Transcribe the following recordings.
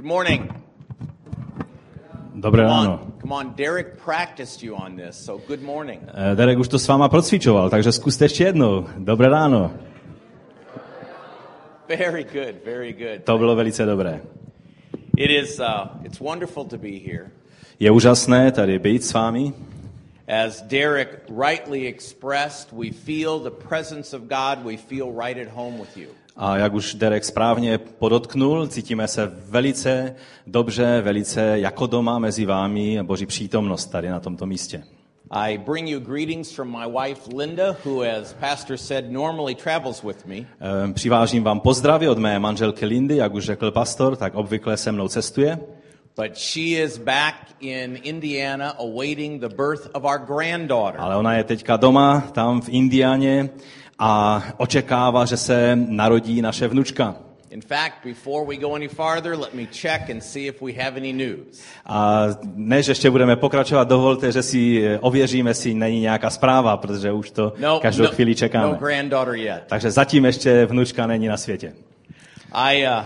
Good morning. Dobré ráno. come on. Derek practiced you on this, so good morning. Eh, Derek už to s váma procvičoval, takže zkuste ještě jednou. Dobré ráno. Very good, very good. To bylo velice dobré. It is. Uh, it's wonderful to be here. Je úžasné tady být s vámi. As Derek rightly expressed, we feel the presence of God. We feel right at home with you. A jak už Derek správně podotknul, cítíme se velice dobře, velice jako doma mezi vámi a Boží přítomnost tady na tomto místě. I bring you greetings from my wife Linda, who, as Pastor said, normally travels with me. Přivážím vám pozdravy od mé manželky Lindy, jak už řekl pastor, tak obvykle se mnou cestuje. But she is back in Indiana awaiting the birth of our granddaughter. Ale ona je teďka doma, tam v Indianě a očekává, že se narodí naše vnučka. In fact, before we go any farther, let me check and see if we have any news. A než ještě budeme pokračovat, dovolte, že si eh, ověříme, jestli není nějaká zpráva, protože už to No, každou no, chvíli no čekáme. granddaughter yet. Takže zatím ještě vnučka není na světě. I, uh,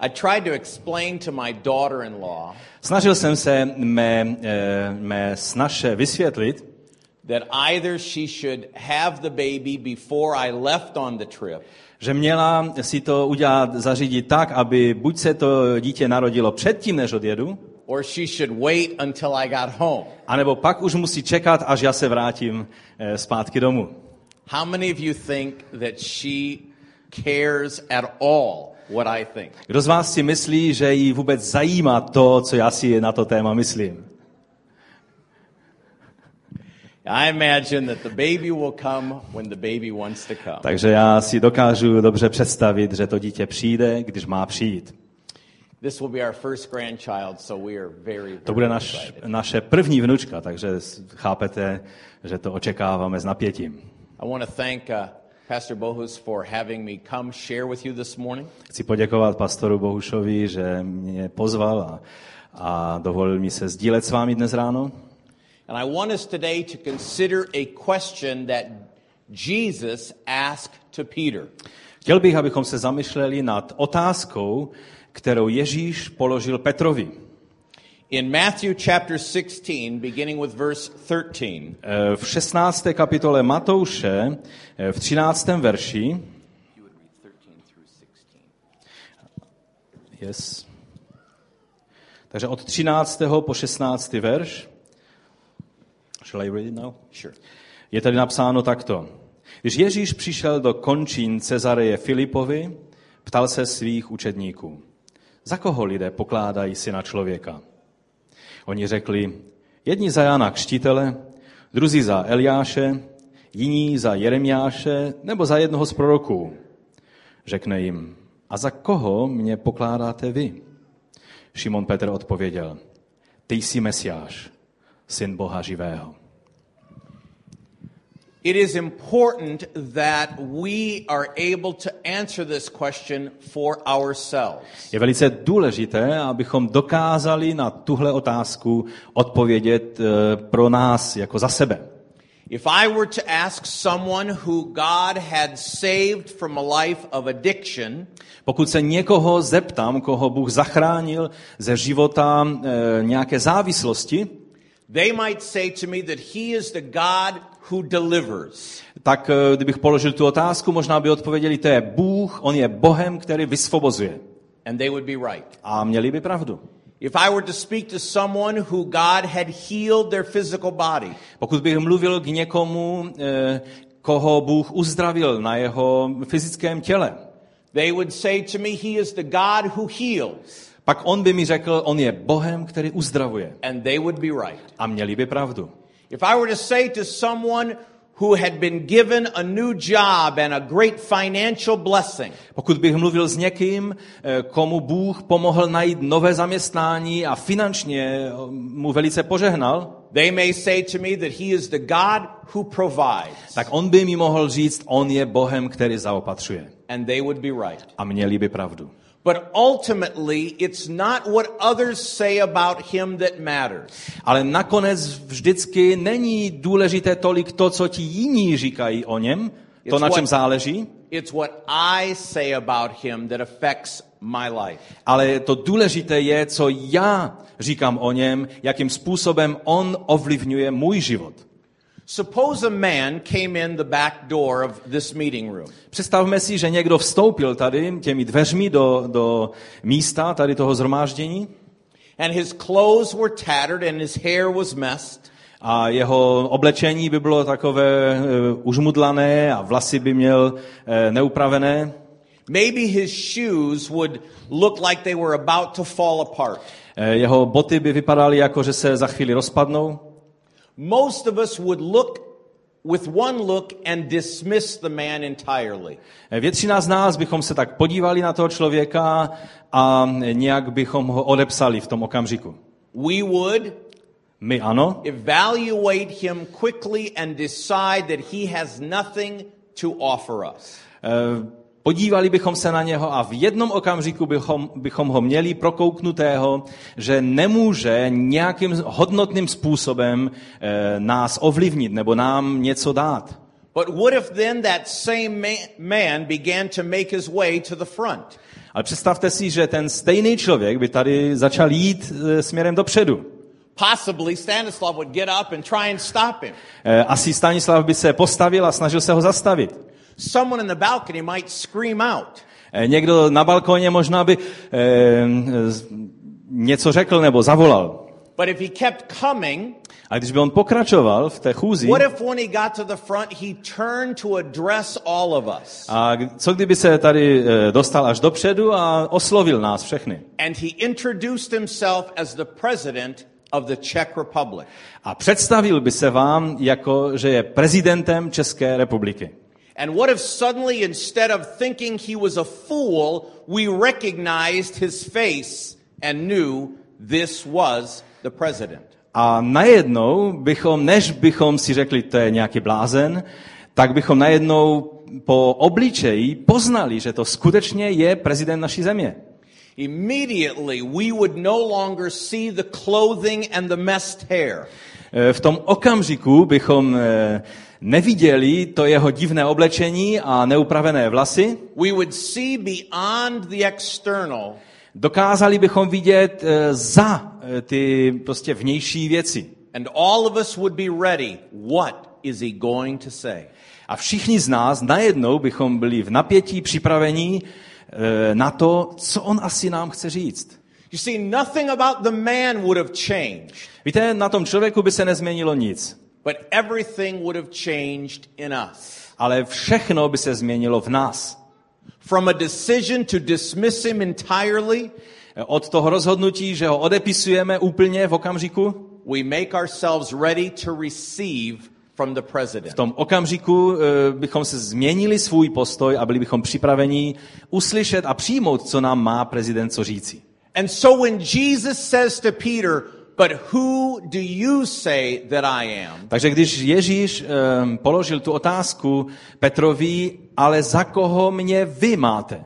I tried to explain to my daughter-in-law Snažil jsem se mé, eh, mé snaše vysvětlit, that either she should have the baby before I left on the trip, že měla si to udělat, zařídit tak, aby buď se to dítě narodilo předtím, než odjedu, or she should wait until I got home. anebo pak už musí čekat, až já se vrátím eh, zpátky domů. How many of you think that she cares at all what I think? Kdo z vás si myslí, že jí vůbec zajímá to, co já si na to téma myslím? I imagine that the baby will come when the baby wants to come. Takže já si dokážu dobře představit, že to dítě přijde, když má přijít. This will be our first grandchild, so we are very, very To bude naš, naše první vnučka, takže chápete, že to očekáváme s napětím. I want to thank uh, Pastor Bohus for having me come share with you this morning. Chci poděkovat pastoru Bohušovi, že mě pozval a, a dovolil mi se sdílet s vámi dnes ráno. And I want us today to consider a question that Jesus asked to Peter. Chtěl bych, abychom se zamýšleli nad otázkou, kterou Ježíš položil Petrovi. In Matthew chapter 16, beginning with verse 13, Eh, V 16. kapitole Matouše, eh, v 13. verši, yes. takže od 13. po 16. verš, shall I read it now? Sure. Je tady napsáno takto. Když Ježíš přišel do končín Cezareje Filipovi, ptal se svých učedníků. Za koho lidé pokládají syna člověka? Oni řekli, jedni za Jana Kštitele, druzí za Eliáše, jiní za Jeremiáše nebo za jednoho z proroků. Řekne jim, a za koho mě pokládáte vy? Šimon Petr odpověděl, ty jsi Mesiáš, syn Boha živého. It is important that we are able to answer this question for ourselves. Je velice důležité, abychom dokázali na tuhle otázku odpovědět eh, pro nás jako za sebe. If I were to ask someone who God had saved from a life of addiction, Pokud se někoho zeptám, koho Bůh zachránil ze života e, nějaké závislosti, they might say to me that He is the God who delivers. tak e, kdybych položil tu otázku, možná by odpověděli, to je Bůh, on je Bohem, který vysvobozuje. And they would be right. A měli by pravdu. If I were to speak to someone who God had healed their physical body, Pokud bych mluvil k někomu, e, koho Bůh uzdravil na jeho fyzickém těle, they would say to me, He is the God who heals. Pak on by mi řekl, on je Bohem, který uzdravuje. And they would be right. A měli by pravdu. If I were to say to someone who had been given a new job and a great financial blessing, Pokud bych mluvil s někým, eh, komu Bůh pomohl najít nové zaměstnání a finančně eh, mu velice požehnal, they may say to me that He is the God who provides. tak on by mi mohl říct, on je Bohem, který zaopatřuje. And they would be right. A měli by pravdu. But ultimately, it's not what others say about Him that matters. Ale nakonec vždycky není důležité tolik to, co ti jiní říkají o něm, to, na čem záleží, It's what I say about him that affects my life. Ale to důležité je, co já říkám o něm, jakým způsobem on ovlivňuje můj život. Suppose a man came in the back door of this meeting room. Představme si, že někdo vstoupil tady těmi dveřmi do, do místa tady toho zhromáždění and his clothes were tattered and his hair was messed. a jeho oblečení by bylo takové uh, užmudlané a vlasy by měl uh, neupravené. Maybe his shoes would look like they were about to fall apart. Uh, jeho boty by vypadaly jako, že se za chvíli rozpadnou. Most of us would look with one look and dismiss the man entirely. Uh, Většina z nás bychom se tak podívali na toho člověka a nějak bychom ho odepsali v tom okamžiku. We would My ano, evaluate him quickly and decide that he has nothing to offer us. Podívali bychom se na něho a v jednom okamžiku bychom, bychom ho měli prokouknutého, že nemůže nějakým hodnotným způsobem eh, nás ovlivnit nebo nám něco dát. But what if then that same ma- man began to make his way to the front? Ale představte si, že ten stejný člověk by tady začal jít eh, směrem dopředu. Possibly Stanislav would get up and try and stop him. Eh, Asi Stanislav by se postavil a snažil se ho zastavit. Someone in the balcony might scream out. Eh, Někdo na balkoně možná by eh, něco řekl nebo zavolal. But if he kept coming, A když by on pokračoval v té chůzi, what if when he got to the front, he turned to address all of us? a co kdyby se tady eh, dostal až dopředu a oslovil nás všechny? And he introduced himself as the president of the Czech Republic. A představil by se vám jako, že je prezidentem České republiky. And what if suddenly, instead of thinking he was a fool, we recognized his face and knew this was the president? A najednou bychom, než bychom si řekli, to je nějaký blázen, tak bychom najednou po obličeji poznali, že to skutečně je prezident naší země. Immediately, we would no longer see the clothing and the messed hair. Eh, V tom okamžiku bychom eh, neviděli to jeho divné oblečení a neupravené vlasy, We would see beyond the external dokázali bychom vidět eh, za eh, ty prostě vnější věci. And all of us would be ready. What is he going to say? A všichni z nás najednou bychom byli v napětí připravení eh, na to, co on asi nám chce říct. You see, nothing about the man would have changed, Víte, na tom člověku by se nezměnilo nic, but everything would have changed in us. ale všechno by se změnilo v nás. From a decision to dismiss him entirely, Od toho rozhodnutí, že ho odepisujeme úplně v okamžiku, we make ourselves ready to receive from the v president. tom okamžiku eh, bychom se změnili svůj postoj a byli bychom připraveni uslyšet a přijmout, co nám má prezident co říci. And so when Jesus says to Peter, But who do you say that I am? Takže když Ježíš um, položil tu otázku Petrovi, ale za koho mě vy máte?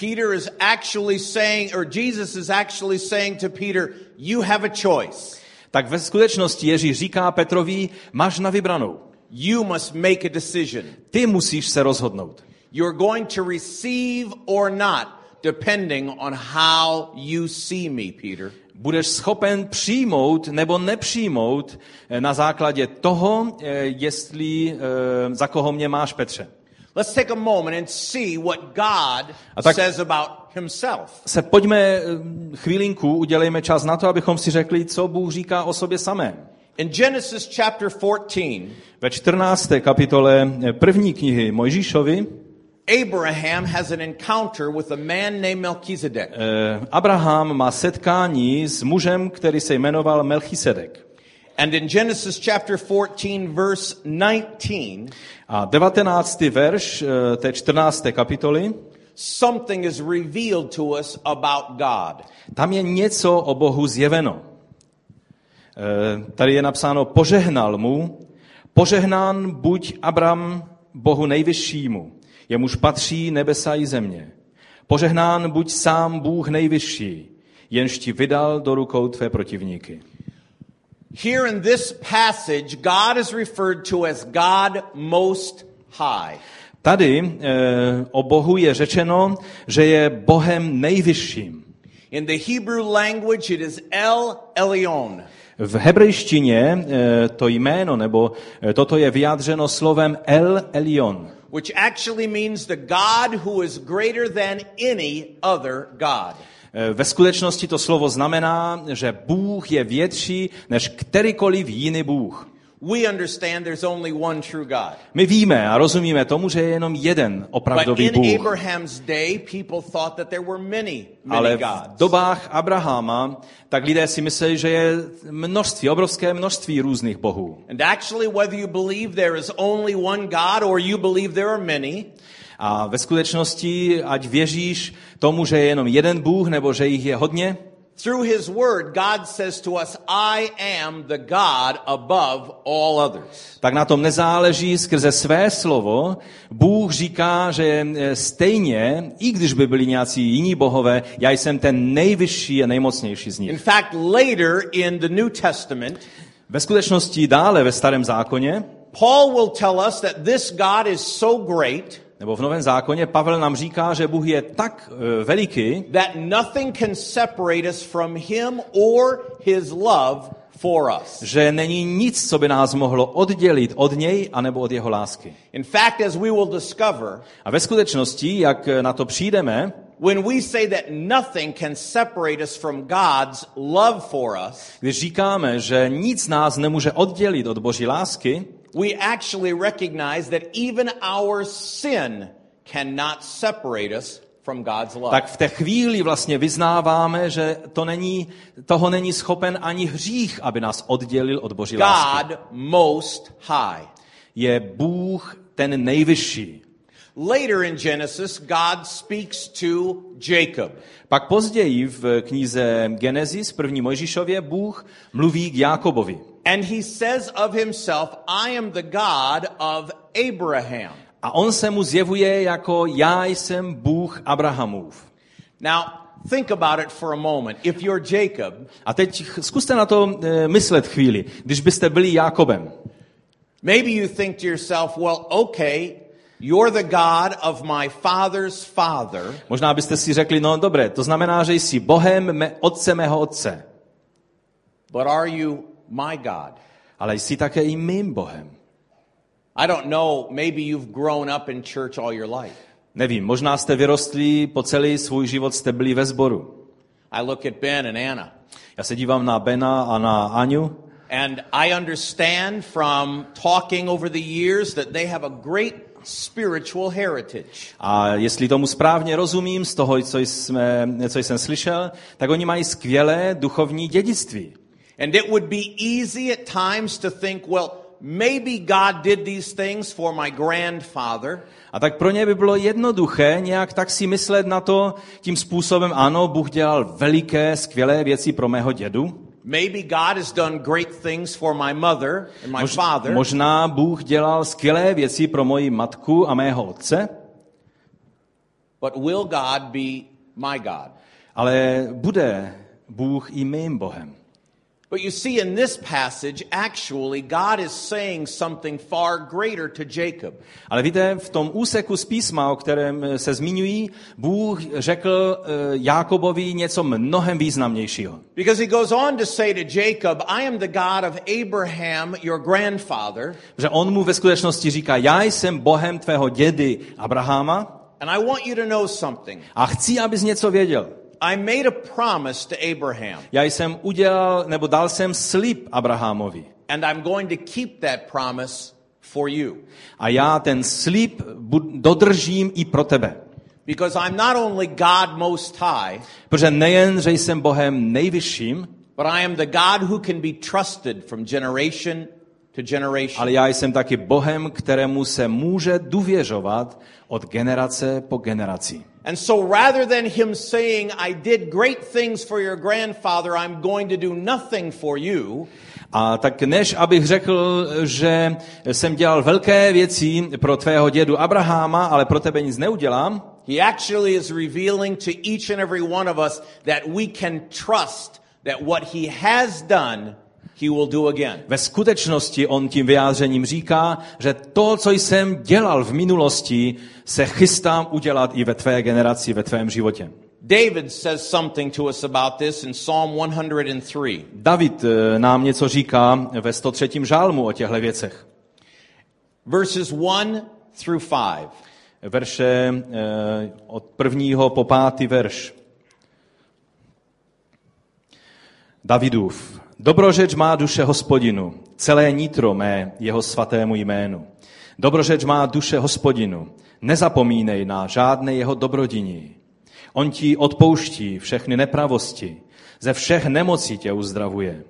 Peter is actually saying, or Jesus is actually saying to Peter, You have a choice. Tak ve skutečnosti Ježíš říká Petrovi, máš na vybranou. You must make a decision. Ty musíš se rozhodnout. You're going to receive or not, depending on how you see me, Peter. Budeš schopen přijmout nebo nepřijmout eh, na základě toho, eh, jestli eh, za koho mě máš, Petře. Let's take a moment and see what God says about himself. Se pojďme chvílinku, udělejme čas na to, abychom si řekli, co Bůh říká o sobě samém. In Genesis chapter 14, Ve 14. kapitole první knihy Mojžíšovi Abraham has an encounter with a man named Melchizedek. eh, Abraham má setkání s mužem, který se jmenoval Melchisedek. And in Genesis chapter 14, verse 19, A 19. verš eh, té 14. kapitoly, something is revealed to us about God. tam je něco o Bohu zjeveno. Eh, Tady je napsáno, požehnal mu, požehnán buď Abram Bohu nejvyššímu, jemuž patří nebesa i země. Požehnán buď sám Bůh nejvyšší, jenž ti vydal do rukou tvé protivníky. Here in this passage, God is referred to as God Most High. Tady e, o Bohu je řečeno, že je Bohem nejvyšším. In the Hebrew language, it is El Elyon. V hebrejštině e, to jméno, nebo e, toto je vyjádřeno slovem El Elion, which actually means the God who is greater than any other God. E, Ve skutečnosti to slovo znamená, že Bůh je větší než kterýkoliv jiný Bůh. We understand there's only one true God. My víme a rozumíme tomu, že je jenom jeden But opravdový in Bůh. Abraham's day, people thought that there were many, many Ale v dobách Abrahama, tak lidé si mysleli, že je množství, obrovské množství různých bohů. And actually, whether you believe there is only one God or you believe there are many, A ve skutečnosti, ať věříš tomu, že je jenom jeden Bůh, nebo že jich je hodně, through his word, God says to us, I am the God above all others. tak na tom nezáleží skrze své slovo. Bůh říká, že eh, stejně, i když by byli nějací jiní bohové, já jsem ten nejvyšší a nejmocnější z In nich. fact, later in the New Testament, Ve skutečnosti dále ve starém zákoně, Paul will tell us that this God is so great nebo v novém zákoně, Pavel nám říká, že Bůh je tak eh, veliký, that nothing can separate us from him or his love for us. že není nic, co by nás mohlo oddělit od něj anebo od jeho lásky. In fact, as we will discover, A ve skutečnosti, jak na to přijdeme, when we say that nothing can separate us from God's love for us, když říkáme, že nic nás nemůže oddělit od Boží lásky, we actually recognize that even our sin cannot separate us from God's love. tak v té chvíli vlastně vyznáváme, že to není, toho není schopen ani hřích, aby nás oddělil od Boží lásky. God most high. Je Bůh ten nejvyšší. Later in Genesis, God speaks to Jacob. Pak později v knize Genesis, první Mojžíšově, Bůh mluví k Jákobovi. And he says of himself, I am the God of Abraham. A on se mu zjevuje jako já jsem Bůh Abrahamův. Now, think about it for a moment. If you're Jacob, A teď zkuste na to eh, myslet chvíli. Když byste byli Jákobem, maybe you think to yourself, well, okay, you're the God of my father's father, možná byste si řekli, no dobré, to znamená, že jsi Bohem mé, otce mého otce, but are you my God? ale jsi také i mým Bohem. I don't know, maybe you've grown up in church all your life. Nevím, možná jste vyrostli, po celý svůj život jste byli ve sboru. I look at Ben and Anna, Já se dívám na Bena a na Aňu and I understand from talking over the years that they have a great spiritual heritage. a jestli tomu správně rozumím z toho, co, jsme, co jsem slyšel, tak oni mají skvělé duchovní dědictví. And it would be easy at times to think, well, maybe God did these things for my grandfather, A tak pro ně by bylo jednoduché nějak tak si myslet na to tím způsobem, ano, Bůh dělal veliké, skvělé věci pro mého dědu. maybe God has done great things for my mother and my Mož, father, možná Bůh dělal skvělé věci pro moji matku a mého otce, but will God be my God? ale bude Bůh i mým Bohem. But you see, in this passage, actually, God is saying something far greater to Jacob. Ale víte, v tom úseku z písma, o kterém se zmiňují, Bůh řekl eh, Jákobovi něco mnohem významnějšího. Because he goes on to say to Jacob, I am the God of Abraham, your grandfather, Že on mu ve skutečnosti říká, já jsem Bohem tvého dědy Abraháma and I want you to know something. a chci, abys něco věděl. I made a promise to Abraham, Já jsem udělal, nebo dal jsem slib Abrahamovi. and I'm going to keep that promise for you. A já ten slib dodržím i pro tebe. Because I'm not only God most high, Protože nejen, že jsem Bohem nejvyšším, but I am the God who can be trusted from generation. Ale já jsem taky Bohem, kterému se může důvěřovat od generace po generaci. And so rather than him saying, I did great things for your grandfather, I'm going to do nothing for you, A tak než abych řekl, že jsem dělal velké věci pro tvého dědu Abraháma, ale pro tebe nic neudělám, he actually is revealing to each and every one of us that we can trust that what he has done he will do again. Ve skutečnosti on tím vyjádřením říká, že to, co jsem dělal v minulosti, se chystám udělat i ve tvé generaci, ve tvém životě. David says something to us about this in Psalm 103. David eh, nám něco říká ve 103. žálmu o těchto věcech. Verses 1 through 5. Verše eh, od prvního po pátý verš. Davidův. Dobrořeč má duše hospodinu, celé nitro mé jeho svatému jménu. Dobrořeč má duše hospodinu, nezapomínej na žádné jeho dobrodiní. On ti odpouští všechny nepravosti, ze všech nemocí tě uzdravuje.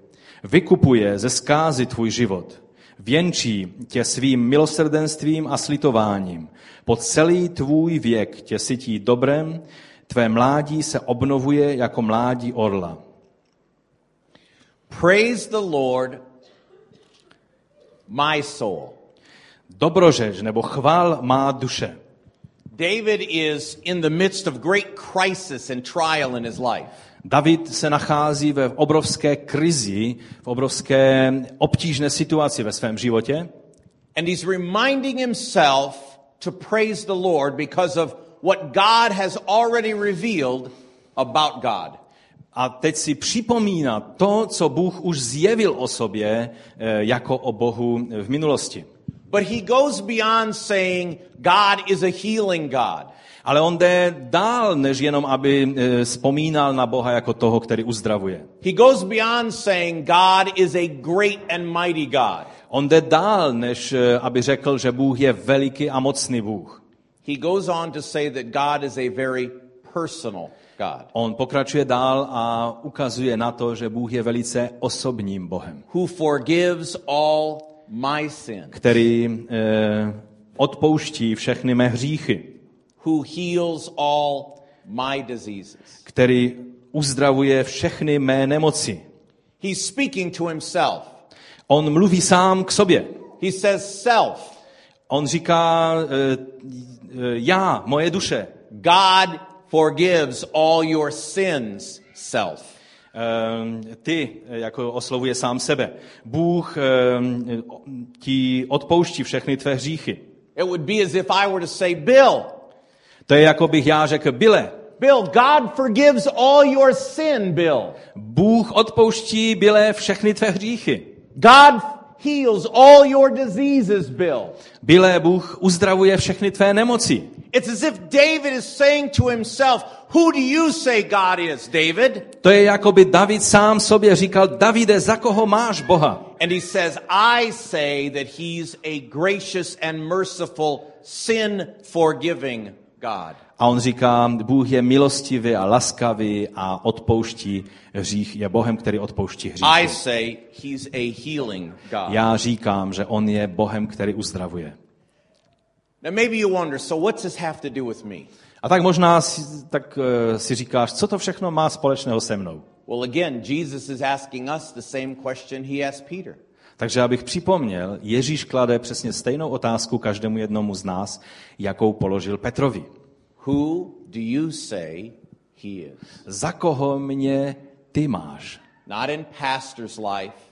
Vykupuje ze zkázy tvůj život. Věnčí tě svým milosrdenstvím a slitováním. Po celý tvůj věk tě sytí dobrem, tvé mládí se obnovuje jako mládí orla. Praise the Lord, my soul. Dobrořeč nebo chvál má duše. David is in the midst of great crisis and trial in his life. David se nachází ve obrovské krizi, v obrovské obtížné situaci ve svém životě. And he's reminding himself to praise the Lord because of what God has already revealed about God. A teď si připomíná to, co Bůh už zjevil o sobě eh, jako o Bohu v minulosti. But he goes beyond saying God is a healing God. Ale on jde dál, než jenom, aby eh, vzpomínal na Boha jako toho, který uzdravuje. He goes beyond saying God is a great and mighty God. On jde dál, než eh, aby řekl, že Bůh je veliký a mocný Bůh. He goes on to say that God is a very personal God On pokračuje dál a ukazuje na to, že Bůh je velice osobním Bohem, who forgives all my sin, který eh, odpouští všechny mé hříchy, who heals all my diseases. který uzdravuje všechny mé nemoci. He's speaking to himself. On mluví sám k sobě. He says, Self, On říká, eh, eh, já, moje duše, God forgives all your sins, self. eh, ty, eh, jako oslovuje sám sebe. Bůh eh, ti odpouští všechny tvé hříchy. It would be as if I were to say, Bill, To je jako bych já řekl, Bile, Bill, God forgives all your sin, Bill. Bůh odpouští, Bile, všechny tvé hříchy. God heals all your diseases, Bill. Bile, Bůh uzdravuje všechny tvé nemoci. It's as if David is saying to himself, Who do you say God is, David? To je jako by David sám sobě říkal, Davide, za koho máš Boha? And he says, I say that he's a gracious and merciful, sin forgiving God. A on říká, Bůh je milostivý a laskavý a odpouští hřích, je Bohem, který odpouští I hřích. say he's a healing God. Já říkám, že on je Bohem, který uzdravuje. Now maybe you wonder, so what's this have to do with me? A tak možná si, tak, eh, si říkáš, co to všechno má společného se mnou? Well, again, Jesus is asking us the same question he asked Peter. Takže abych připomněl, Ježíš klade přesně stejnou otázku každému jednomu z nás, jakou položil Petrovi. Who do you say he is? Za koho mě ty máš? Not in pastor's life,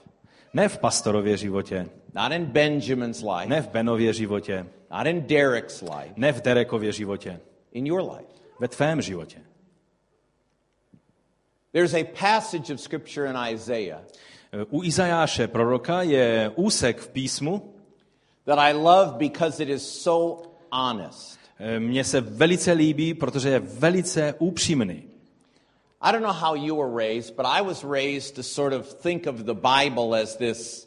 Ne v pastorově životě, not in Benjamin's life, ne v Benově životě, not in Derek's life, ne v Derekově životě, in your life. ve tvém životě. There's a passage of scripture in Isaiah U Izajáše proroka je úsek v písmu, that I love because it is so honest. mně se velice líbí, protože je velice upřímný. I don't know how you were raised, but I was raised to sort of think of the Bible as this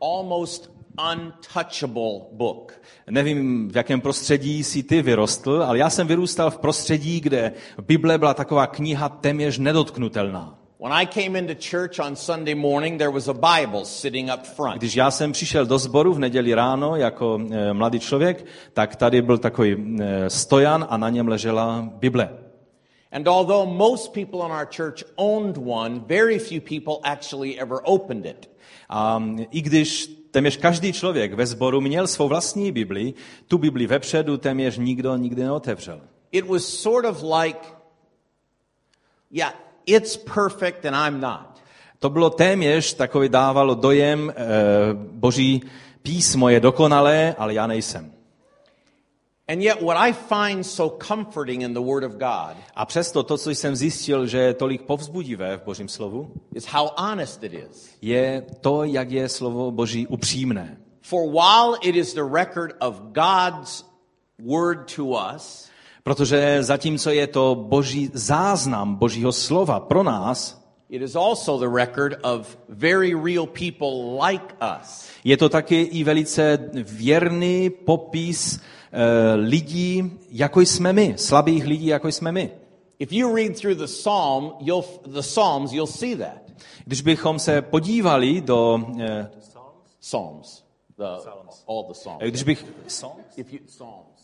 almost untouchable book. Nevím, v jakém prostředí jsi ty vyrostl, ale já jsem vyrůstal v prostředí, kde Bible byla taková kniha téměř nedotknutelná. When I came into church on Sunday morning, there was a Bible sitting up front. Když já jsem přišel do sboru v neděli ráno jako e, mladý člověk, tak tady byl takový e, stojan a na něm ležela Bible. And although most people in our church owned one, very few people actually ever opened it. A i když téměř každý člověk ve sboru měl svou vlastní Bibli, tu Bibli vepředu téměř nikdo nikdy neotevřel. It was sort of like, yeah, it's perfect and I'm not. To bylo téměř, takový dávalo dojem, e, boží písmo je dokonalé, ale já nejsem. And yet, what I find so comforting in the Word of God A přesto to, co jsem zjistil, že je tolik povzbudivé v božím slovu, is how honest it is. je to, jak je slovo boží upřímné. For while it is the record of God's Word to us, Protože zatímco je to boží záznam božího slova pro nás, it is also the record of very real people like us. je to taky i velice věrný popis eh, lidí, jako jsme my, slabých lidí, jako jsme my. If you read through the Psalm, you'll, the Psalms, you'll see that. Když bychom se podívali do... eh, Psalms. The, all the Psalms. Když bych... If you, Psalms.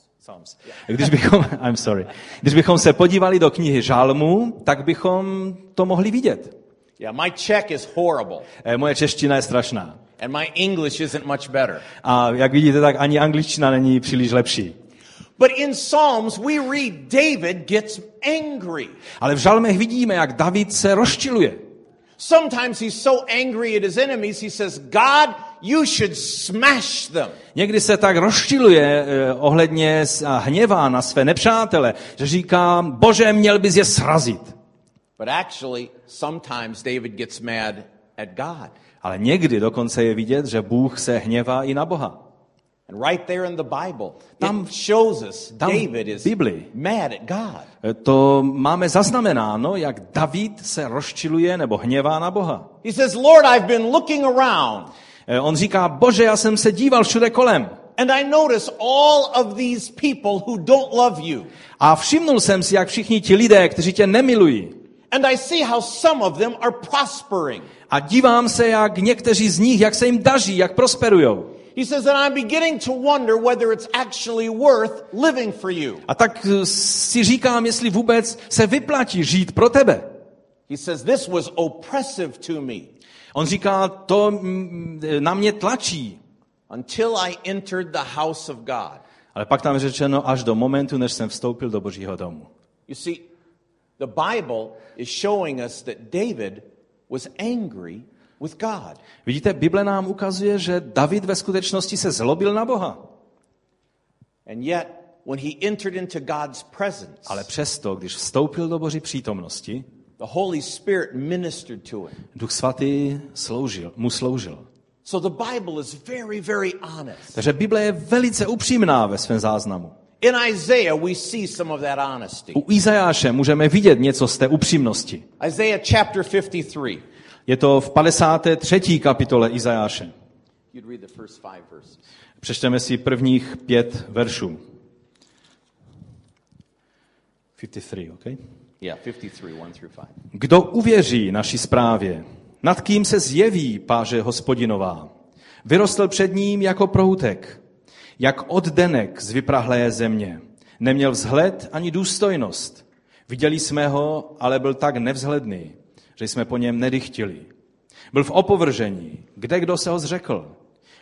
Když bychom, I'm sorry. Když bychom se podívali do knihy Žalmů, tak bychom to mohli vidět. Yeah, my Czech is horrible, Eh, Moje čeština je strašná. and my English isn't much better. A jak vidíte, tak ani angličtina není příliš lepší. But in Psalms, we read David gets angry. Ale v žalmech vidíme, jak David se rozčiluje. Sometimes he's so angry at his enemies, he says, God, you should smash them. Někdy se tak rozčiluje eh, ohledně a hněvá na své nepřátele, že říká, bože, měl bys je srazit. But actually, sometimes David gets mad at God. Ale někdy dokonce je vidět, že Bůh se hněvá i na Boha. And right there in the Bible, Tam- it shows us tam David is Bibli. mad at God. Eh, To máme zaznamenáno, jak David se rozčiluje nebo hněvá na Boha. He says, Lord, I've been looking around, Eh, On říká, bože, já jsem se díval všude kolem and I notice all of these people who don't love you. a všimnul jsem si, jak všichni ti lidé, kteří tě nemilují. And I see how some of them are prospering. A dívám se, jak někteří z nich, jak se jim daří, jak prosperujou. He says, and I'm beginning to wonder whether it's actually worth living for you. A tak eh, si říkám, jestli vůbec se vyplatí žít pro tebe. He says, this was oppressive to me On říká, to mm, na mě tlačí. until I entered the house of God. Ale pak tam je řečeno až do momentu, než jsem vstoupil do božího domu. You see, the Bible is showing us that David was angry with God. Vidíte, Bible nám ukazuje, že David ve skutečnosti se zlobil na Boha. And yet, when he entered into God's presence, Ale přesto, když vstoupil do boží přítomnosti, the Holy Spirit ministered to him. Duch svatý sloužil, mu sloužil. So the Bible is very, very honest. Takže Bible je velice upřímná ve svém záznamu. In Isaiah, we see some of that honesty. U Izajáše můžeme vidět něco z té upřímnosti. Isaiah chapter 53. Je to v 53. kapitole Izajáše. Přečteme si prvních pět veršů. 53, okay? Yeah, 53, 1 through 5. Kdo uvěří naší zprávě? Nad kým se zjeví páže hospodinová? Vyrostl před ním jako proutek, jak oddenek z vyprahlé země. Neměl vzhled ani důstojnost. Viděli jsme ho, ale byl tak nevzhledný, že jsme po něm nedychtili. Byl v opovržení, kde kdo se ho zřekl.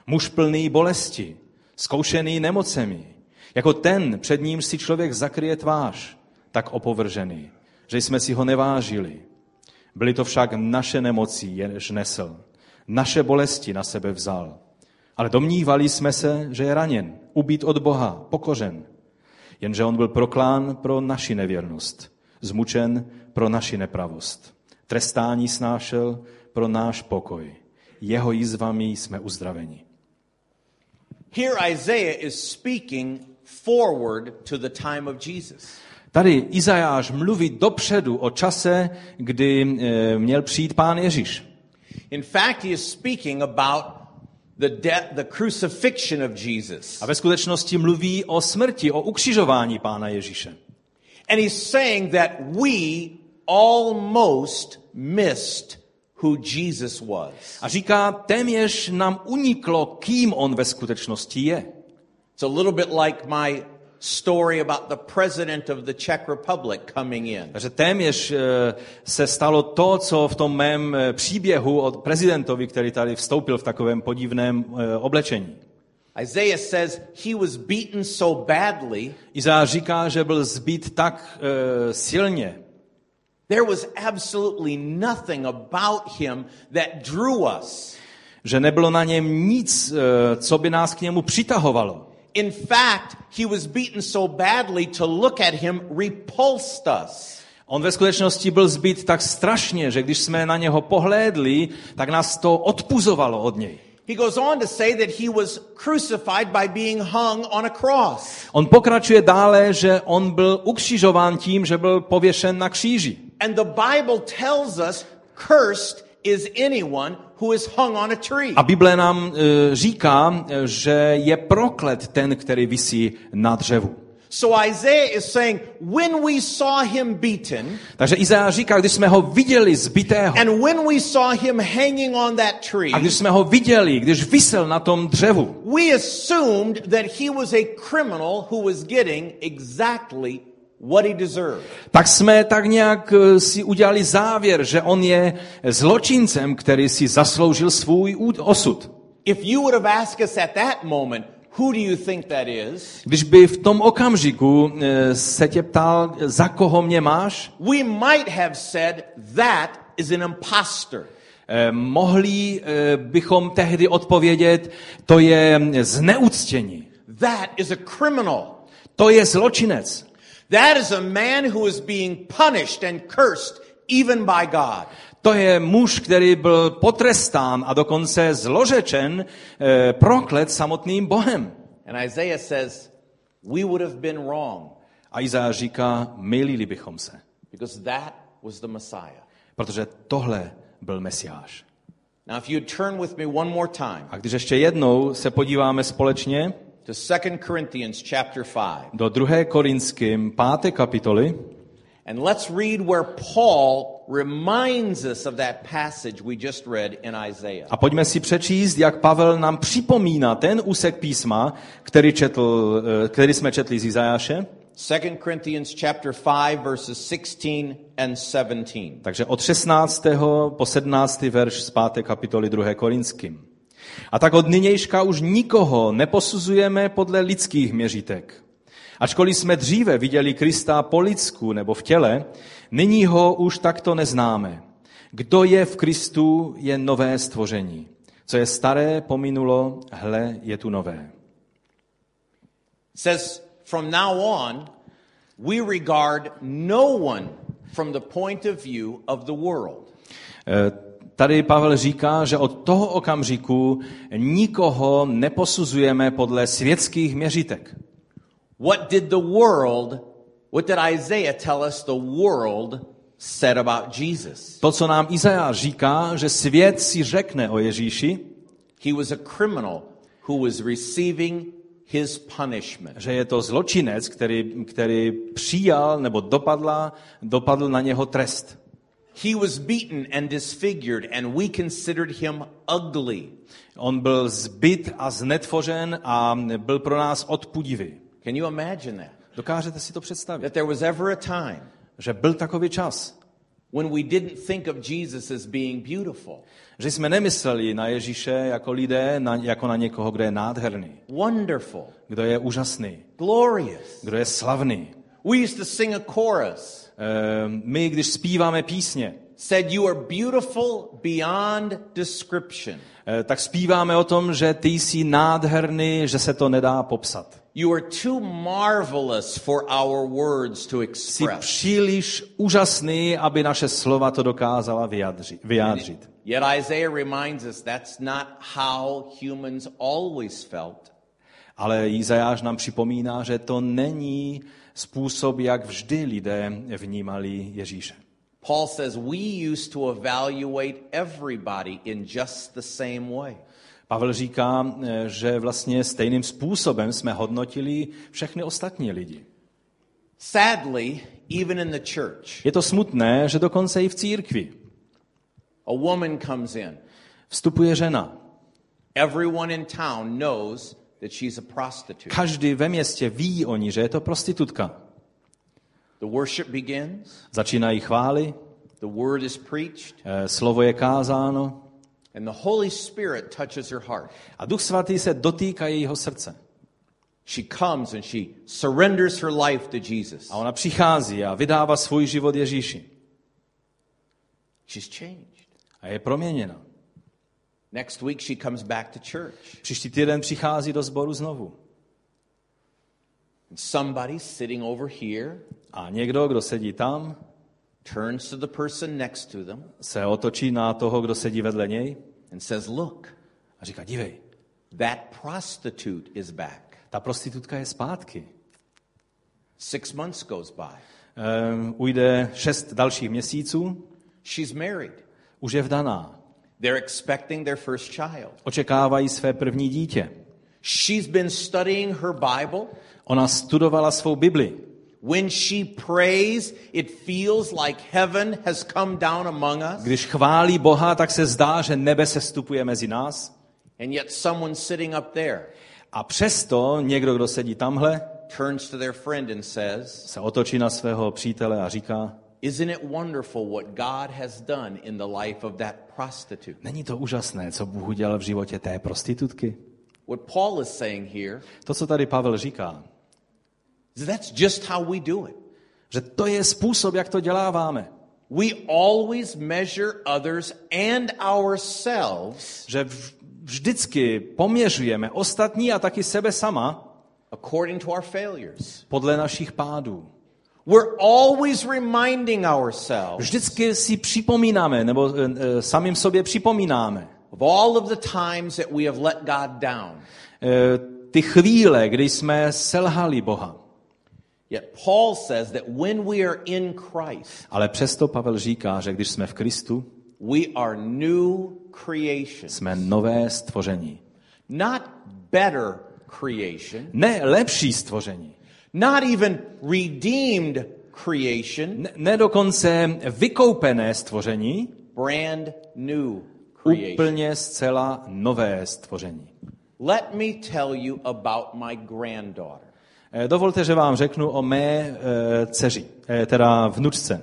Muž plný bolesti, zkoušený nemocemi, jako ten, před ním si člověk zakryje tvář, tak opovržený, že jsme si ho nevážili. Byly to však naše nemoci, jež nesl. Naše bolesti na sebe vzal. Ale domnívali jsme se, že je raněn, ubít od Boha, pokořen. Jenže on byl proklán pro naši nevěrnost, zmučen pro naši nepravost. Trestání snášel pro náš pokoj. Jeho jízvami jsme uzdraveni. Here Isaiah is speaking forward to the time of Jesus. Tady Izajáš mluví dopředu o čase, kdy eh, měl přijít pán Ježíš. In fact, he is speaking about the death, the crucifixion of Jesus. A ve skutečnosti mluví o smrti, o ukřižování pána Ježíše. And he's saying that we almost missed who Jesus was. A říká, téměř nám uniklo, kým on ve skutečnosti je. It's a little bit like my story about the president of the Czech Republic coming in. Takže téměř eh, se stalo to, co v tom mém eh, příběhu od prezidentovi, který tady vstoupil v takovém podivném eh, oblečení. Isaiah says he was beaten so badly Izáš říká, že byl zbít tak silně, There was absolutely nothing about him that drew us. Že nebylo na něm nic, eh, co by nás k němu přitahovalo. In fact, he was beaten so badly to look at him repulsed us. On ve skutečnosti byl zbyt tak strašně, že když jsme na něho pohlédli, tak nás to odpuzovalo od něj. He goes on to say that he was crucified by being hung on a cross. On pokračuje dále, že on byl ukřižován tím, že byl pověšen na kříži. And the Bible tells us cursed is anyone who is hung on a tree. A Bible nám e, říká, e, že je proklet ten, který visí na dřevu. So Isaiah is saying, when we saw him beaten, Takže Izajáš říká, když jsme ho viděli zbitého and when we saw him hanging on that tree, a když jsme ho viděli, když visel na tom dřevu, we assumed that he was a criminal who was getting exactly what he deserved. tak jsme tak nějak e, si udělali závěr, že on je zločincem, který si zasloužil svůj osud. If you would have asked us at that moment, who do you think that is? Když by v tom okamžiku e, se tě ptal, za koho mě máš, We might have said that is an imposter. Eh, mohli eh, bychom tehdy odpovědět, to je zneuctění, That is a criminal. to je zločinec, That is a man who is being punished and cursed even by God. to je muž, který byl potrestán a dokonce zlořečen, eh, proklet samotným Bohem. And Isaiah says, we would have been wrong A Izáš říká, mylili bychom se, because that was the Messiah. protože tohle byl Mesiáš. Now, if you turn with me one more time A když ještě jednou se podíváme společně to 2 Corinthians chapter 5, do 2. Korinským 5. kapitoly, and let's read where Paul reminds us of that passage we just read in Isaiah. A pojďme si přečíst, jak Pavel nám připomíná ten úsek písma, který, četl, eh, který jsme četli z Izajáše. 2 Corinthians chapter 5 verses 16 and 17. Takže od 16. po 17. verš z 5. kapitoly 2. Korinským. A tak od nynějška už nikoho neposuzujeme podle lidských měřítek. Ačkoliv jsme dříve viděli Krista po lidsku nebo v těle, nyní ho už takto neznáme. Kdo je v Kristu, je nové stvoření. Co je staré, pominulo, hle, je tu nové. Says, from now on, we regard no one from the point of view of the world. Tady Pavel říká, že od toho okamžiku nikoho neposuzujeme podle světských měřítek. What did the world, what did Isaiah tell us the world said about Jesus? To, co nám Izajáš říká, že svět si řekne o Ježíši, He was a criminal who was receiving his punishment. že je to zločinec, který, který přijal nebo dopadla, dopadl na něho trest. He was beaten and disfigured, and we considered him ugly. On byl zbyt a znetvořen a byl pro nás odpudivý. Can you imagine that? Dokážete si to představit? That there was ever a time Že byl takový čas, when we didn't think of Jesus as being beautiful, že jsme nemysleli na Ježíše jako lidé, na, jako na někoho, kdo je nádherný, wonderful, kdo je úžasný, glorious. kdo je slavný. We used to sing a chorus. Eh, My, když zpíváme písně, Said you are beautiful beyond description. eh, tak zpíváme o tom, že ty jsi nádherný, že se to nedá popsat. You are too marvelous for our words to Jsi express. příliš úžasný, aby naše slova to dokázala vyjádřit. vyjádřit. Yet Isaiah reminds us that's not how humans always felt. Ale Izajáš nám připomíná, že to není způsob, jak vždy lidé vnímali Ježíše. Paul says we used to evaluate everybody in just the same way. Pavel říká, eh, že vlastně stejným způsobem jsme hodnotili všechny ostatní lidi. Sadly, even in the church, Je to smutné, že dokonce i v církvi a woman comes in. vstupuje žena. Everyone in town knows that she's a prostitute. Každý ve městě ví o ní, že je to prostitutka. The worship begins, Začínají chvály, the word is preached, eh, slovo je kázáno and the Holy Spirit touches her heart. a Duch Svatý se dotýká jejího srdce. She comes and she surrenders her life to Jesus. A ona přichází a vydává svůj život Ježíši. She's changed. A je proměněna. Next week, she comes back to church. Příští týden přichází do sboru znovu. And somebody sitting over here A někdo, kdo sedí tam, turns to the person next to them se otočí na toho, kdo sedí vedle něj and says, Look, a říká, dívej, that prostitute is back. ta prostitutka je zpátky. Six months goes by. Ehm, ujde šest dalších měsíců, She's married. už je vdaná. They're expecting their first child. Očekávají své první dítě. She's been studying her Bible. Ona studovala svou Bibli. When she prays, it feels like heaven has come down among us. Když chválí Boha, tak se zdá, že nebe se stupuje mezi nás. And yet someone sitting up there A přesto někdo, kdo sedí tamhle, turns to their friend and says, se otočí na svého přítele a říká, Isn't it wonderful what God has done in the life of that prostitute? není to úžasné, co Bůh udělal v životě té prostitutky? What Paul is saying here To, co tady Pavel říká, that's just how we do it. že to je způsob, jak to děláváme. We always measure others and ourselves Že vždycky poměřujeme ostatní a taky sebe sama according to our failures. podle našich pádů. We're always reminding ourselves Vždycky si připomínáme, nebo e, samým sobě připomínáme of all of the times that we have let God down. e, ty chvíle, kdy jsme selhali Boha. Yet Paul says that when we are in Christ, Ale přesto Pavel říká, že když jsme v Kristu, we are new creations. jsme nové stvoření. Not better creation, Ne lepší stvoření. Not even redeemed creation, Ne, ne dokonce vykoupené stvoření, brand new creation. úplně zcela nové stvoření. Let me tell you about my granddaughter. Eh, Dovolte, že vám řeknu o mé e, dceři, e, teda vnučce.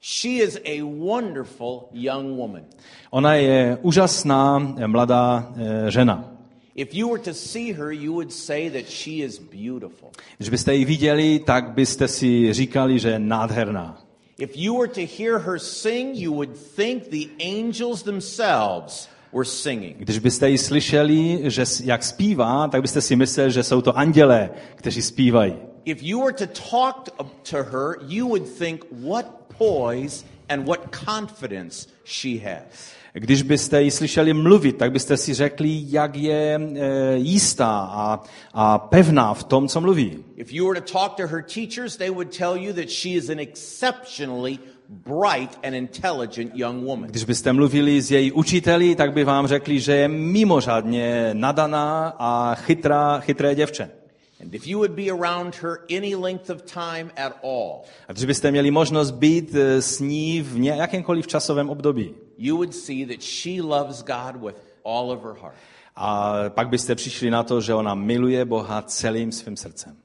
She is a wonderful young woman. Ona je úžasná eh, mladá žena. If you were to see her, you would say that she is beautiful. Když byste ji viděli, tak byste si říkali, že je nádherná. If you were to hear her sing, you would think the angels themselves were singing. Když byste ji slyšeli, že jak zpívá, tak byste si mysleli, že jsou to andělé, kteří zpívají. If you were to talk to her, you would think what poise and what confidence she has. Když byste ji slyšeli mluvit, tak byste si řekli, jak je e, jistá a, a pevná v tom, co mluví. If you were to talk to her teachers, they would tell you that she is an exceptionally bright and intelligent young woman. Když byste mluvili s její učiteli, tak by vám řekli, že je mimořádně nadaná a chytrá, chytré děvče. And if you would be around her any length of time at all, A když byste měli možnost být e, s ní v nějakémkoliv časovém období, you would see that she loves God with all of her heart. a pak byste přišli na to, že ona miluje Boha celým svým srdcem.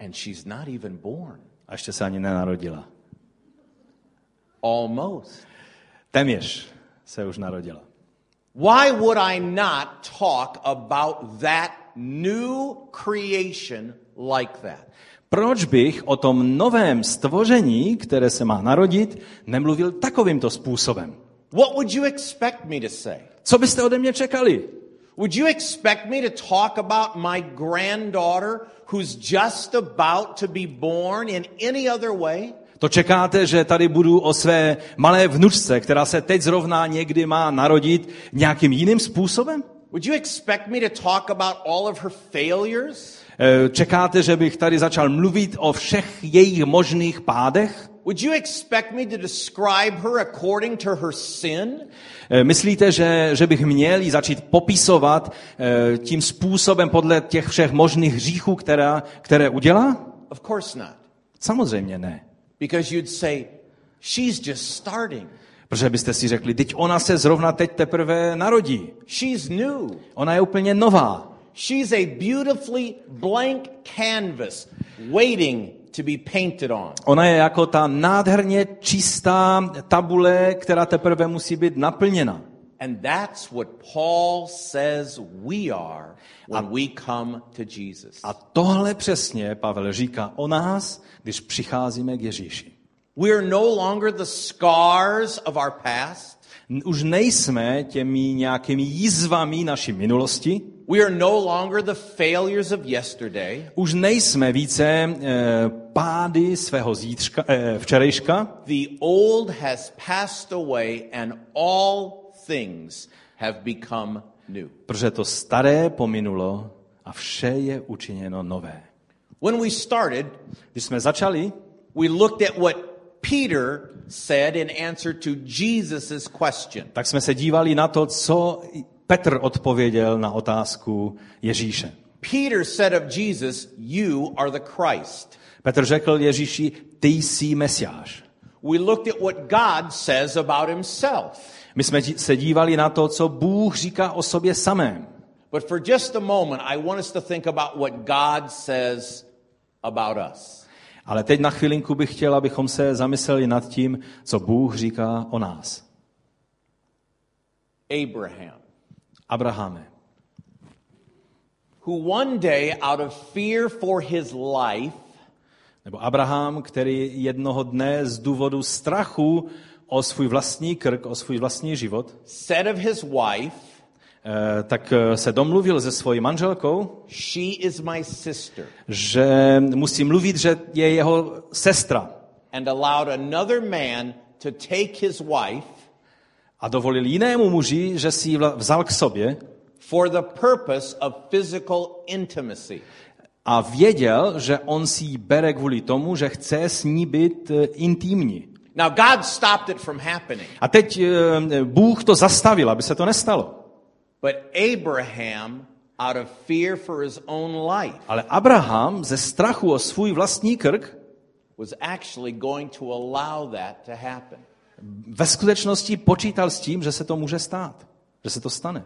And she's not even born. A ještě se ani nenarodila. Almost. Téměř se už narodila. Why would I not talk about that new creation like that? Proč bych o tom novém stvoření, které se má narodit, nemluvil takovýmto způsobem? What would you expect me to say? Co byste ode mě čekali? Would you expect me to talk about my granddaughter who's just about to be born in any other way? To čekáte, že tady budu o své malé vnučce, která se teď zrovna někdy má narodit nějakým jiným způsobem? Would you expect me to talk about all of her failures? Eh, Čekáte, že bych tady začal mluvit o všech jejich možných pádech? Would you expect me to describe her according to her sin? Eh, Myslíte, že, že bych měl ji začít popisovat eh, tím způsobem podle těch všech možných hříchů, která, které udělá? Of course not. Samozřejmě ne. Because you'd say, she's just starting. Protože byste si řekli, teď ona se zrovna teď teprve narodí. She's new. Ona je úplně nová. She's a beautifully blank canvas waiting to be painted on. Ona je jako ta nádherně čistá tabule, která teprve musí být naplněna. And that's what Paul says we are when we come to Jesus. A tohle přesně Pavel říká o nás, když přicházíme k Ježíši. We're no longer the scars of our past. Už nejsme těmi nějakými jízvami naší minulosti. We are no longer the failures of yesterday. Už nejsme více e, pády svého zítřka, e, včerejška. The old has passed away and all things have become new. Protože to staré pominulo a vše je učiněno nové. When we started, Když jsme začali, we looked at what Peter said in answer to Jesus' question. tak jsme se dívali na to, co Petr odpověděl na otázku Ježíše. Peter said of Jesus, You are the Christ. Petr řekl Ježíši, ty jsi Mesiáš. We looked at what God says about himself. My jsme se dívali na to, co Bůh říká o sobě samém. But for just a moment, I want us to think about what God says about us. Ale teď na chvilinku bych chtěl, abychom se zamysleli nad tím, co Bůh říká o nás. Abraham, Abrahame, who one day, out of fear for his life, nebo Abraham, který jednoho dne z důvodu strachu o svůj vlastní krk, o svůj vlastní život, said of his wife, tak eh, se domluvil se svojí manželkou, She is my sister, že musí mluvit, že je jeho sestra. and allowed another man to take his wife A dovolil jinému muži, že si ji vzal k sobě for the purpose of physical intimacy. a věděl, že on si ji bere kvůli tomu, že chce s ní být eh, intimní. Now, God stopped it from happening, A teď eh, Bůh to zastavil, aby se to nestalo. But Abraham, out of fear for his own life, Ale Abraham ze strachu o svůj vlastní krk was actually going to allow that to happen. ve skutečnosti počítal s tím, že se to může stát. Že se to stane.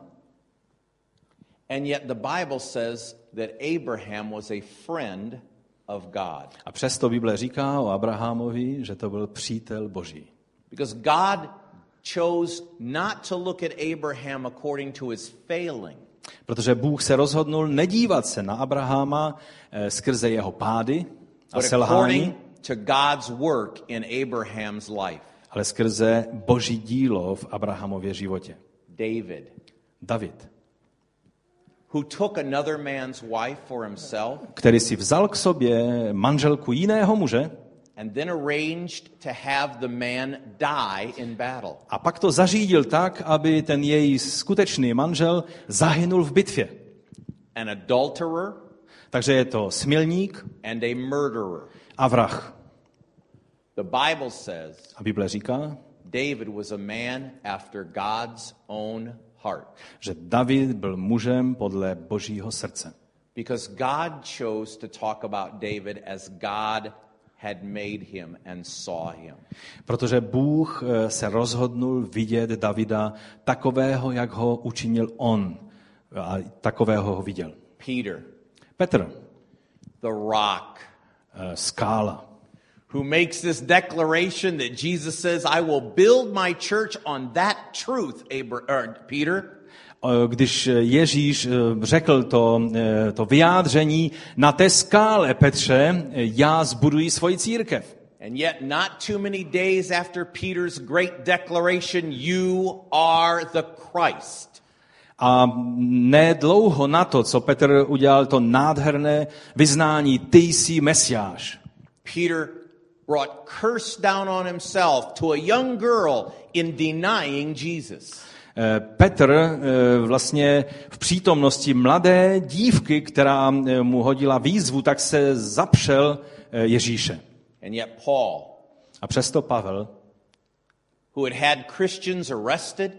And yet, the Bible says that Abraham was a friend of God. A přesto Bible říká o Abrahamovi, že to byl přítel Boží. Because God chose not to look at Abraham according to his failing, Protože Bůh se rozhodnul nedívat se na Abrahama eh, skrze jeho pády a selhání, to God's work in Abraham's life. ale skrze Boží dílo v Abrahamově životě. David, David, who took another man's wife for himself. Který si vzal k sobě manželku jiného muže and then arranged to have the man die in battle. a pak to zařídil tak, aby ten její skutečný manžel zahynul v bitvě. An adulterer Takže je to smilník and a murderer. a vrah. The Bible says A Bible říká, David was a man after God's own heart že David byl mužem podle Božího srdce. because God chose to talk about David as God had made him and saw him. Protože Bůh eh, se rozhodnul vidět Davida takového, jak ho učinil on. A takového ho viděl. Peter, Petr, the rock, eh, skála, who makes this declaration that Jesus says, I will build my church on that truth, Peter. Eh, Když Ježíš eh, řekl to, eh, to vyjádření, na té skále, Petře, eh, já zbuduji svoji církev. And yet, not too many days after Peter's great declaration, you are the Christ. A ne dlouho na to, co Petr udělal to nádherné vyznání, ty jsi Mesiáš. Peter brought curse down on himself to a young girl in denying Jesus. Petr eh, vlastně v přítomnosti mladé dívky, která eh, mu hodila výzvu, tak se zapřel eh, Ježíše. And yet, Paul, A přesto Pavel, who had had Christians arrested,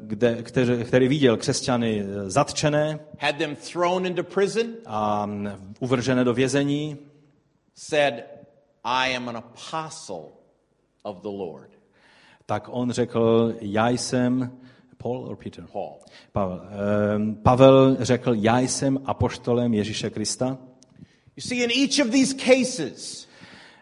kde, který, který viděl křesťany zatčené had them thrown into prison, a mm, uvržené do vězení, said, I am an apostle of the Lord. Tak on řekl, já jsem, Paul or Peter? Paul. Pavel. Eh, Pavel řekl, já jsem apoštolem Ježíše Krista, You see, in each of these cases,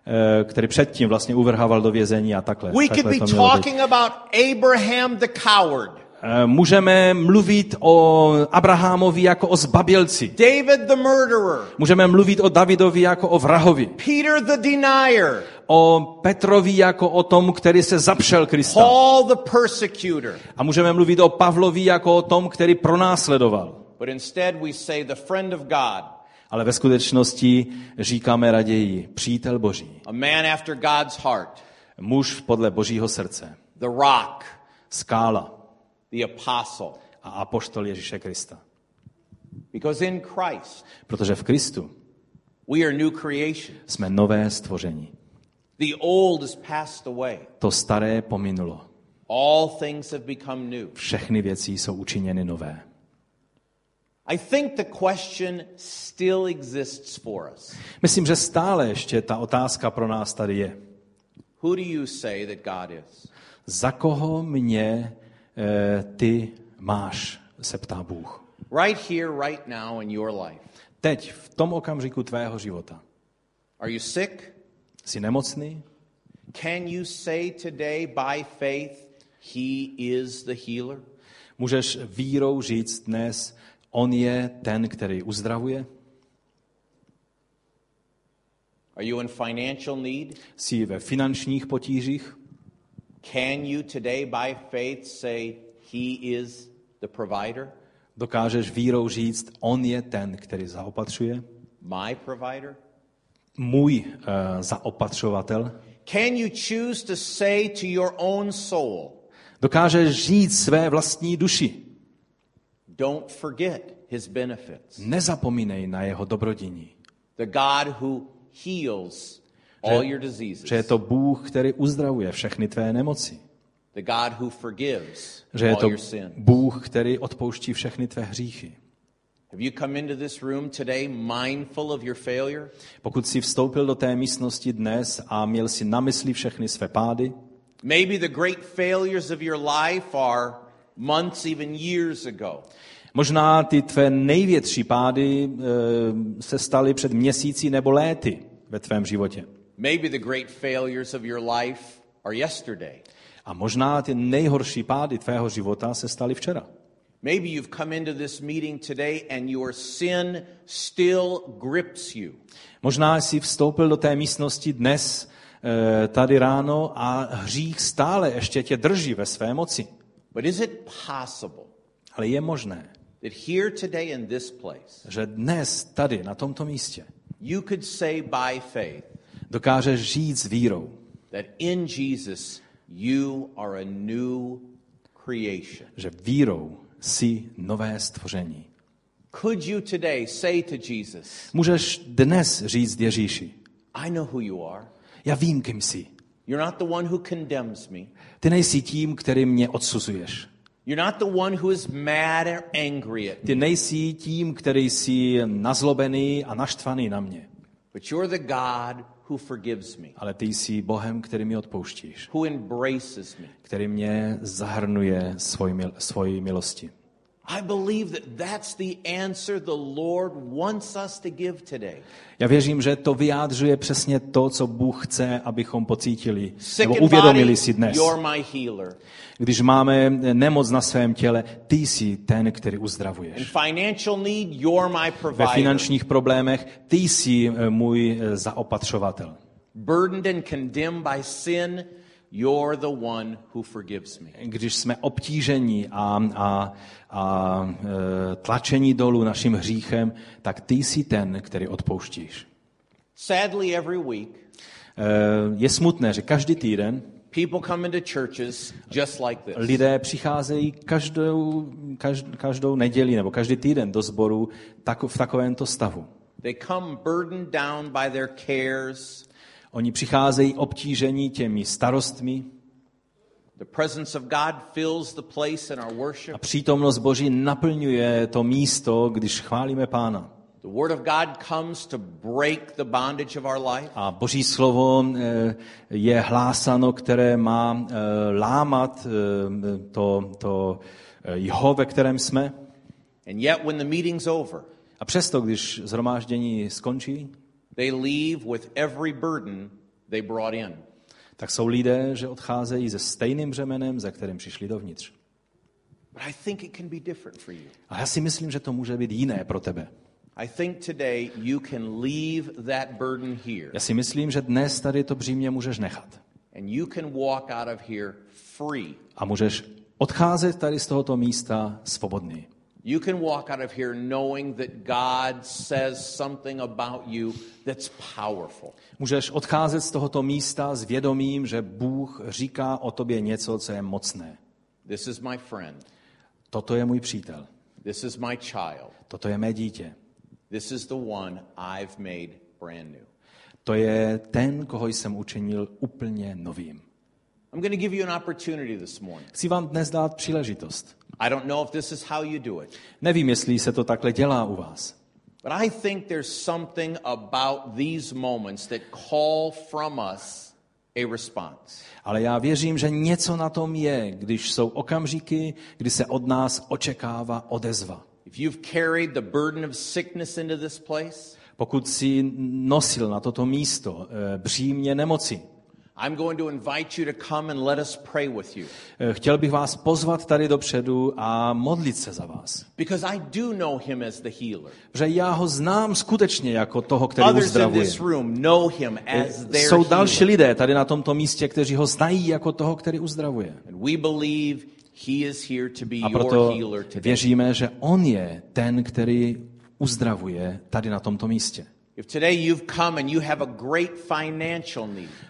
eh, který předtím vlastně uvrhával do vězení a takhle. we could takhle be mělo být. talking about Abraham the coward, Eh, Můžeme mluvit o Abrahamovi jako o zbabělci. David the murderer, Můžeme mluvit o Davidovi jako o vrahovi. Peter the denier, o Petrovi jako o tom, který se zapřel Krista. Paul the persecutor. A můžeme mluvit o Pavlovi jako o tom, který pronásledoval. But instead, we say the friend of God, Ale ve skutečnosti říkáme raději přítel Boží, a man after God's heart, muž podle Božího srdce, the rock, skála the apostle. a apoštol Ježíše Krista. Because in Christ, Protože v Kristu we are new creation. jsme nové stvoření. The old is passed away. To staré pominulo. All things have become new. Všechny věci jsou učiněny nové. I think the question still exists for us. Myslím, že stále ještě ta otázka pro nás tady je. Who do you say that God is? Za koho mě eh, ty máš, se ptá Bůh. Right here, right now in your life. Teď, v tom okamžiku tvého života. Are you sick? Jsi nemocný? Can you say today by faith, He is the healer? Můžeš vírou říct dnes, on je ten, který uzdravuje? Are you in financial need? Jsi ve finančních potížích? Can you today by faith say, He is the provider, Dokážeš vírou říct, on je ten, který zaopatřuje? my provider? Můj uh, zaopatřovatel? Can you choose to say to your own soul, Dokážeš říct své vlastní duši? don't forget His benefits? Nezapomínej na jeho dobrodiní. The God who heals all your diseases, Že je to Bůh, který uzdravuje všechny tvé nemoci. the God who forgives Že je all to your sins. Bůh, který odpouští všechny tvé hříchy. Pokud jsi vstoupil do té místnosti dnes a měl si na mysli všechny své pády, Maybe the great failures of your life are months, even years ago. možná ty tvé největší pády e, se staly před měsíci nebo léty ve tvém životě. Maybe the great failures of your life are yesterday. A možná ty nejhorší pády tvého života se staly včera. Maybe you've come into this meeting today and your sin still grips you. Možná jsi vstoupil do té místnosti dnes, e, tady ráno a hřích stále ještě tě drží ve své moci. But is it possible Ale je možné, that here today in this place, že dnes tady na tomto místě you could say by faith dokážeš žít s vírou, that in Jesus you are a new creation? že vírou jsi nové stvoření. Could you today say to Jesus, Můžeš dnes říct Ježíši, I know who you are. já vím, kým jsi. You're not the one who condemns me. Ty nejsi tím, který mě odsuzuješ. You're not the one who is mad or angry at me, Ty nejsi tím, který jsi nazlobený a naštvaný na mě. but you're the God who forgives me, Ale ty jsi Bohem, který mi odpouštíš. who embraces me. Který mě zahrnuje svojí, svojí milosti. I believe that that's the answer the Lord wants us to give today. Já věřím, že to vyjádřuje přesně to, co Bůh chce, abychom pocítili nebo uvědomili si dnes. Když máme nemoc na svém těle, ty jsi ten, který uzdravuješ. Ve finančních problémech ty jsi eh, můj eh, zaopatřovatel. Burdened and condemned by sin, you're the one who forgives me. Když jsme obtíženi a, a, a e, tlačení dolů naším hříchem, tak ty jsi ten, který odpouštíš. Sadly, every week, E, Je smutné, že každý týden people come into churches just like this. lidé přicházejí každou, každ- každou neděli nebo každý týden do sboru tak, v takovémto stavu. They come burdened down by their cares. Oni přicházejí obtížení těmi starostmi The presence of God fills the place in our a přítomnost Boží naplňuje to místo, když chválíme Pána. The Word of God comes to break the bondage of our life. A Boží slovo eh, je hlásano, které má eh, lámat eh, to, to eh, jeho, ve kterém jsme. And yet, when the meeting's over, A přesto, když zhromáždění skončí, they leave with every burden they brought in. tak jsou lidé, že odcházejí se stejným břemenem, ze kterým přišli dovnitř. But I think it can be different for you. A já si myslím, že to může být jiné pro tebe. I think today you can leave that burden here Já si myslím, že dnes tady to břímě můžeš nechat. and you can walk out of here free. A můžeš odcházet tady z tohoto místa svobodný. You can walk out of here knowing that God says something about you that's powerful. Můžeš odcházet z tohoto místa s vědomím, že Bůh říká o tobě něco, co je mocné. This is my friend. Toto je můj přítel. This is my child. Toto je mé dítě. This is the one I've made brand new. To je ten, koho jsem učinil úplně novým. I'm going to give you an opportunity this morning. Chci vám dnes dát příležitost. I don't know if this is how you do it, Nevím, jestli se to takhle dělá u vás. but I think there's something about these moments that call from us a response. Ale já věřím, že něco na tom je, když jsou okamžiky, kdy se od nás očekává odezva. If you've carried the burden of sickness into this place, Pokud si nosil na toto místo eh, břímě nemoci, I'm going to invite you to come and let us pray with you. eh, chtěl bych vás pozvat tady dopředu a modlit se za vás. Because I do know him as the healer. Že já ho znám skutečně jako toho, který Others in uzdravuje. this room know him as their Jsou další healer. lidé tady na tomto místě, kteří ho znají jako toho, který uzdravuje. And we believe he is here to be A your proto healer today. věříme, že on je ten, který uzdravuje tady na tomto místě.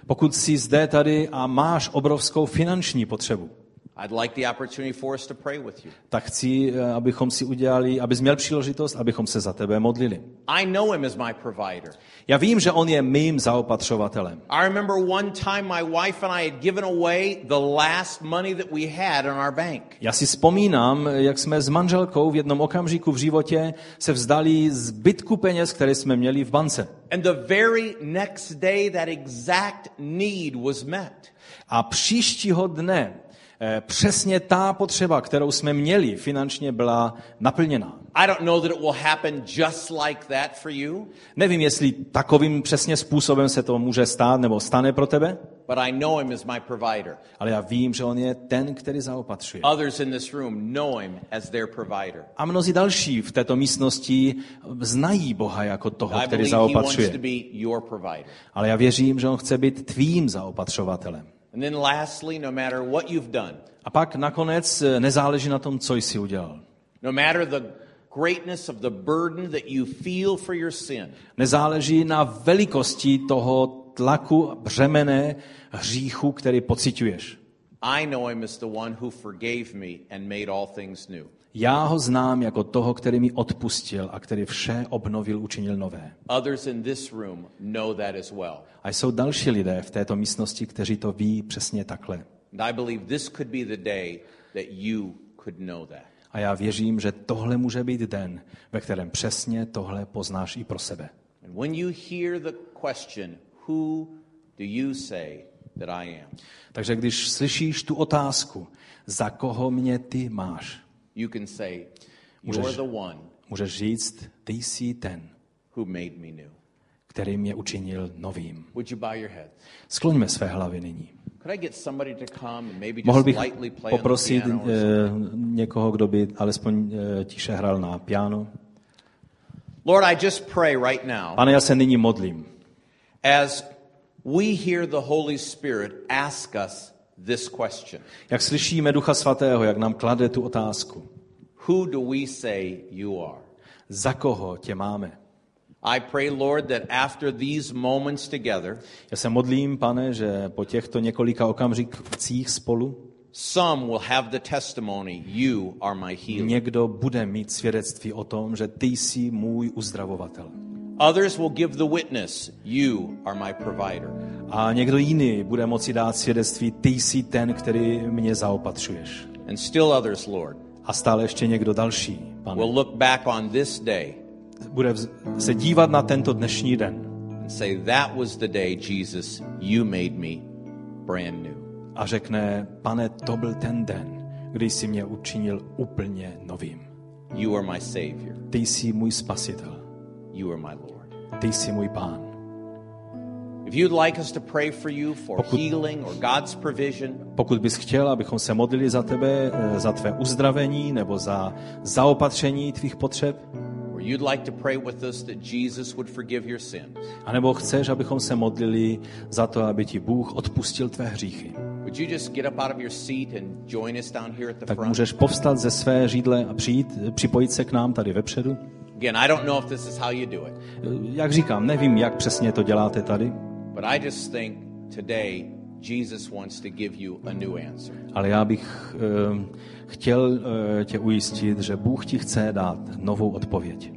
Pokud jsi zde tady a máš obrovskou finanční potřebu, I'd like the opportunity for us to pray with you. tak chci, eh, abychom si udělali, abys měl příležitost, abychom se za tebe modlili. I know him as my provider. Já vím, že on je mým zaopatřovatelem. I remember one time my wife and I had given away the last money that we had in our bank. Já si vzpomínám, jak jsme s manželkou v jednom okamžiku v životě se vzdali zbytku peněz, které jsme měli v bance. And the very next day, that exact need was met. A příštího dne přesně ta potřeba, kterou jsme měli finančně, byla naplněna. I don't know that it will happen just like that for you, Nevím, jestli takovým přesně způsobem se to může stát nebo stane pro tebe, but I know him as my provider. ale já vím, že on je ten, který zaopatřuje. Others in this room know him as their provider. A mnozí další v této místnosti znají Boha jako toho, který zaopatřuje. Ale já věřím, že on chce být tvým zaopatřovatelem. And then lastly, no matter what you've done, A pak nakonec eh, nezáleží na tom, co jsi udělal. no matter the greatness of the burden that you feel for your sin, Nezáleží na velikosti toho tlaku, břemene, hříchu, který pociťuješ. I know him as the one who forgave me and made all things new. Já ho znám jako toho, který mi odpustil a který vše obnovil, učinil nové. Others in this room know that as well. A jsou další lidé v této místnosti, kteří to ví přesně takhle. And I believe this could be the day that you could know that. A já věřím, že tohle může být den, ve kterém přesně tohle poznáš i pro sebe. And when you hear the question, who do you say that I am? Takže když slyšíš tu otázku, za koho mě ty máš, You can say, You're Můžeš- the one můžeš říct, ty jsi ten, who made me new. který mě učinil novým. Would you bow your head? Skloňme své hlavy nyní. Could I get somebody to come and maybe Mohl bych poprosit eh, někoho, kdo by alespoň eh, tiše hrál na piano. Lord, I just pray right now Pane, já se nyní modlím. as we hear the Holy Spirit ask us this question Jak slyšíme Ducha Svatého, jak nám klade tu otázku. Who do we say you are? Za koho tě máme? I pray, Lord, that after these moments together, Já se modlím, pane, že po těchto několika okamžicích spolu some will have the testimony, You are my healer. někdo bude mít svědectví o tom, že ty jsi můj uzdravovatel. Others will give the witness, You are my provider. A někdo jiný bude moci dát svědectví, ty jsi ten, který mě zaopatřuješ. And still others, Lord, A stále ještě někdo další, pane, will look back on this day bude se dívat na tento dnešní den and say, That was the day, Jesus, you made me brand new. a řekne, pane, to byl ten den, kdy jsi mě učinil úplně novým. You are my Savior. Ty jsi můj spasitel, You are my Lord. ty jsi můj pán. Pokud- healing or God's provision, Pokud bys chtěl, abychom se modlili za tebe, eh, za tvé uzdravení nebo za zaopatření tvých potřeb, or you'd like to pray with us that Jesus would forgive your sins, A nebo chceš, abychom se modlili za to, aby ti Bůh odpustil tvé hříchy. would you just get up out of your seat and join us down here at the Tak front? můžeš povstat ze své žídle a přijít, připojit se k nám tady vepředu. Again, I don't know if this is how you do it, Jak říkám, nevím, jak přesně to děláte tady, but I just think today Jesus wants to give you a new answer. ale já bych eh, chtěl eh, tě ujistit, že Bůh ti chce dát novou odpověď.